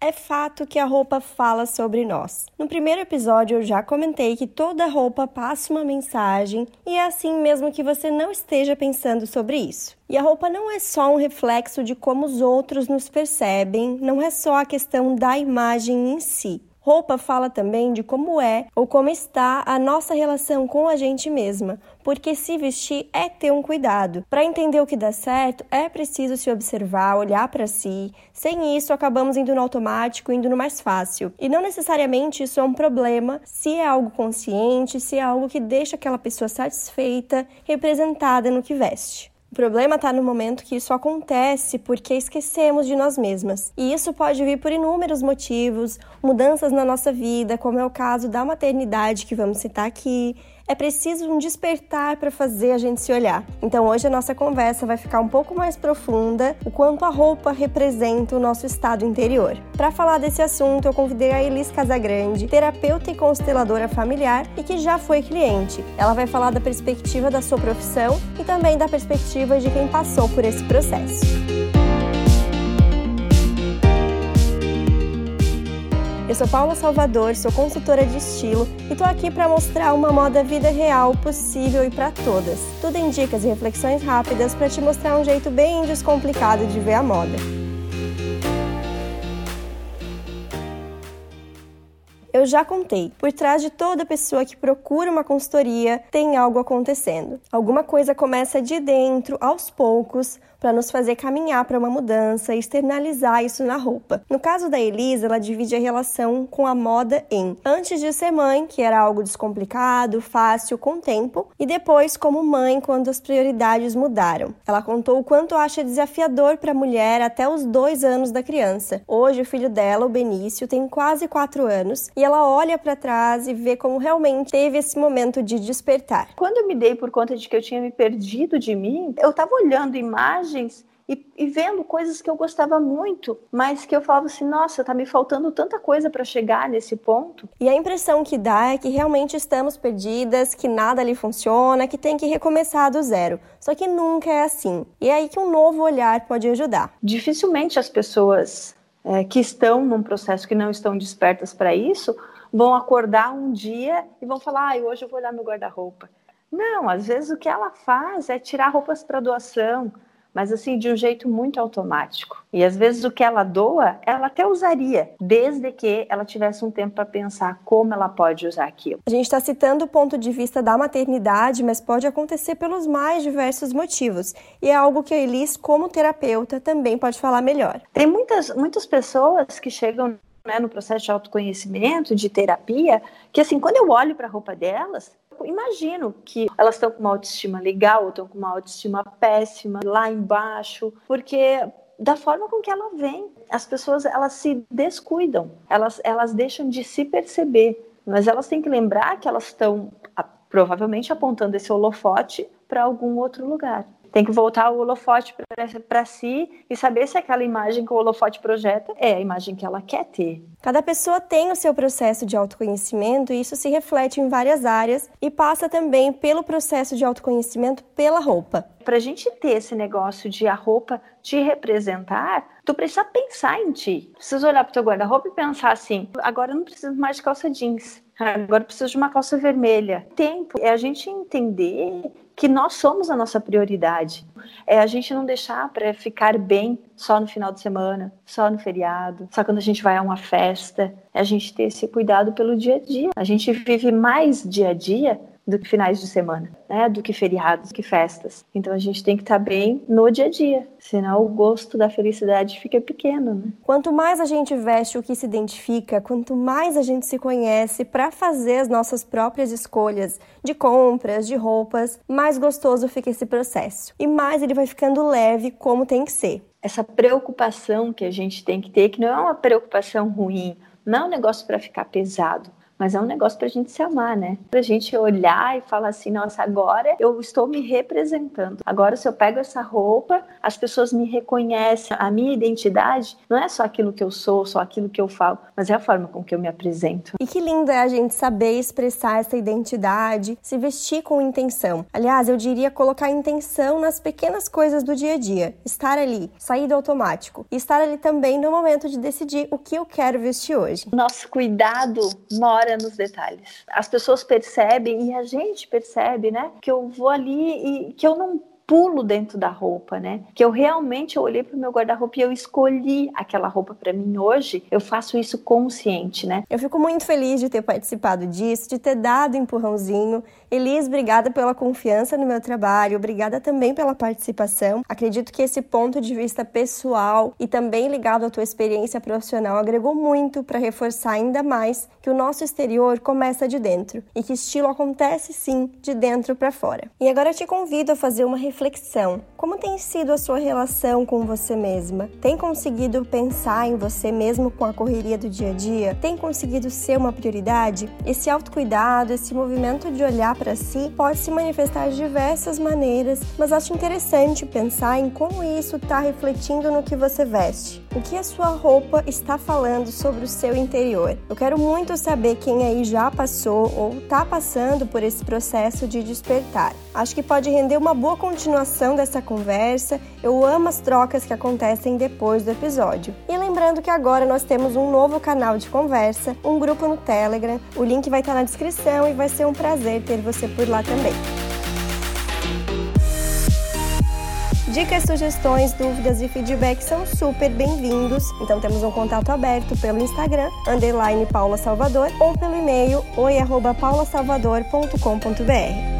É fato que a roupa fala sobre nós. No primeiro episódio eu já comentei que toda roupa passa uma mensagem e é assim mesmo que você não esteja pensando sobre isso. E a roupa não é só um reflexo de como os outros nos percebem, não é só a questão da imagem em si. Roupa fala também de como é ou como está a nossa relação com a gente mesma, porque se vestir é ter um cuidado. Para entender o que dá certo, é preciso se observar, olhar para si. Sem isso, acabamos indo no automático, indo no mais fácil. E não necessariamente isso é um problema se é algo consciente, se é algo que deixa aquela pessoa satisfeita, representada no que veste. O problema está no momento que isso acontece porque esquecemos de nós mesmas. E isso pode vir por inúmeros motivos, mudanças na nossa vida, como é o caso da maternidade que vamos citar aqui, é preciso um despertar para fazer a gente se olhar. Então hoje a nossa conversa vai ficar um pouco mais profunda, o quanto a roupa representa o nosso estado interior. Para falar desse assunto, eu convidei a Elis Casagrande, terapeuta e consteladora familiar e que já foi cliente. Ela vai falar da perspectiva da sua profissão e também da perspectiva de quem passou por esse processo. Eu sou Paula Salvador, sou consultora de estilo e tô aqui para mostrar uma moda vida real, possível e para todas. Tudo em dicas e reflexões rápidas para te mostrar um jeito bem descomplicado de ver a moda. Eu já contei, por trás de toda pessoa que procura uma consultoria tem algo acontecendo. Alguma coisa começa de dentro, aos poucos, para nos fazer caminhar para uma mudança e externalizar isso na roupa. No caso da Elisa, ela divide a relação com a moda em antes de ser mãe, que era algo descomplicado, fácil, com tempo, e depois como mãe, quando as prioridades mudaram. Ela contou o quanto acha desafiador para a mulher até os dois anos da criança. Hoje, o filho dela, o Benício, tem quase quatro anos e ela olha para trás e vê como realmente teve esse momento de despertar. Quando eu me dei por conta de que eu tinha me perdido de mim, eu estava olhando imagens e, e, vendo coisas que eu gostava muito, mas que eu falava assim, nossa, tá me faltando tanta coisa para chegar nesse ponto. E a impressão que dá é que realmente estamos perdidas, que nada ali funciona, que tem que recomeçar do zero. Só que nunca é assim. E é aí que um novo olhar pode ajudar. Dificilmente as pessoas é, que estão num processo que não estão despertas para isso vão acordar um dia e vão falar, ah, hoje eu vou olhar meu guarda-roupa. Não, às vezes o que ela faz é tirar roupas para doação, mas assim de um jeito muito automático. E às vezes o que ela doa, ela até usaria, desde que ela tivesse um tempo para pensar como ela pode usar aquilo. A gente está citando o ponto de vista da maternidade, mas pode acontecer pelos mais diversos motivos. E é algo que a Elis, como terapeuta, também pode falar melhor. Tem muitas, muitas pessoas que chegam né, no processo de autoconhecimento, de terapia, que assim, quando eu olho para a roupa delas, imagino que elas estão com uma autoestima legal, ou estão com uma autoestima péssima lá embaixo, porque da forma com que ela vem, as pessoas elas se descuidam, elas, elas deixam de se perceber, mas elas têm que lembrar que elas estão provavelmente apontando esse holofote para algum outro lugar tem que voltar o holofote para si e saber se aquela imagem que o holofote projeta é a imagem que ela quer ter. Cada pessoa tem o seu processo de autoconhecimento e isso se reflete em várias áreas e passa também pelo processo de autoconhecimento pela roupa. Para a gente ter esse negócio de a roupa te representar, tu precisa pensar em ti. Precisa olhar para o teu guarda-roupa e pensar assim: agora eu não preciso mais de calça jeans. Agora eu preciso de uma calça vermelha. Tempo é a gente entender que nós somos a nossa prioridade. É a gente não deixar para ficar bem só no final de semana, só no feriado, só quando a gente vai a uma festa. É a gente ter esse cuidado pelo dia a dia. A gente vive mais dia a dia do que finais de semana, né? Do que feriados, do que festas. Então a gente tem que estar tá bem no dia a dia, senão o gosto da felicidade fica pequeno, né? Quanto mais a gente veste o que se identifica, quanto mais a gente se conhece para fazer as nossas próprias escolhas de compras, de roupas, mais gostoso fica esse processo. E mais ele vai ficando leve como tem que ser. Essa preocupação que a gente tem que ter, que não é uma preocupação ruim, não é um negócio para ficar pesado, mas é um negócio pra gente se amar, né? Pra gente olhar e falar assim, nossa, agora eu estou me representando. Agora se eu pego essa roupa, as pessoas me reconhecem, a minha identidade não é só aquilo que eu sou, só aquilo que eu falo, mas é a forma com que eu me apresento. E que lindo é a gente saber expressar essa identidade, se vestir com intenção. Aliás, eu diria colocar intenção nas pequenas coisas do dia a dia, estar ali, sair do automático e estar ali também no momento de decidir o que eu quero vestir hoje. Nosso cuidado mora nos detalhes. As pessoas percebem e a gente percebe, né, que eu vou ali e que eu não pulo dentro da roupa, né? Que eu realmente eu olhei para o meu guarda-roupa e eu escolhi aquela roupa para mim hoje. Eu faço isso consciente, né? Eu fico muito feliz de ter participado disso, de ter dado um empurrãozinho. Elis, obrigada pela confiança no meu trabalho, obrigada também pela participação. Acredito que esse ponto de vista pessoal e também ligado à tua experiência profissional agregou muito para reforçar ainda mais que o nosso exterior começa de dentro e que estilo acontece sim de dentro para fora. E agora te convido a fazer uma reflexão. Como tem sido a sua relação com você mesma? Tem conseguido pensar em você mesmo com a correria do dia a dia? Tem conseguido ser uma prioridade? Esse autocuidado, esse movimento de olhar para si pode se manifestar de diversas maneiras, mas acho interessante pensar em como isso está refletindo no que você veste. O que a sua roupa está falando sobre o seu interior? Eu quero muito saber quem aí já passou ou está passando por esse processo de despertar. Acho que pode render uma boa continuação dessa conversa. Eu amo as trocas que acontecem depois do episódio. E lembrando que agora nós temos um novo canal de conversa, um grupo no Telegram. O link vai estar na descrição e vai ser um prazer ter você por lá também. Dicas, sugestões, dúvidas e feedback são super bem-vindos. Então temos um contato aberto pelo Instagram, underline Paula Salvador, ou pelo e-mail oi@paulasalvador.com.br.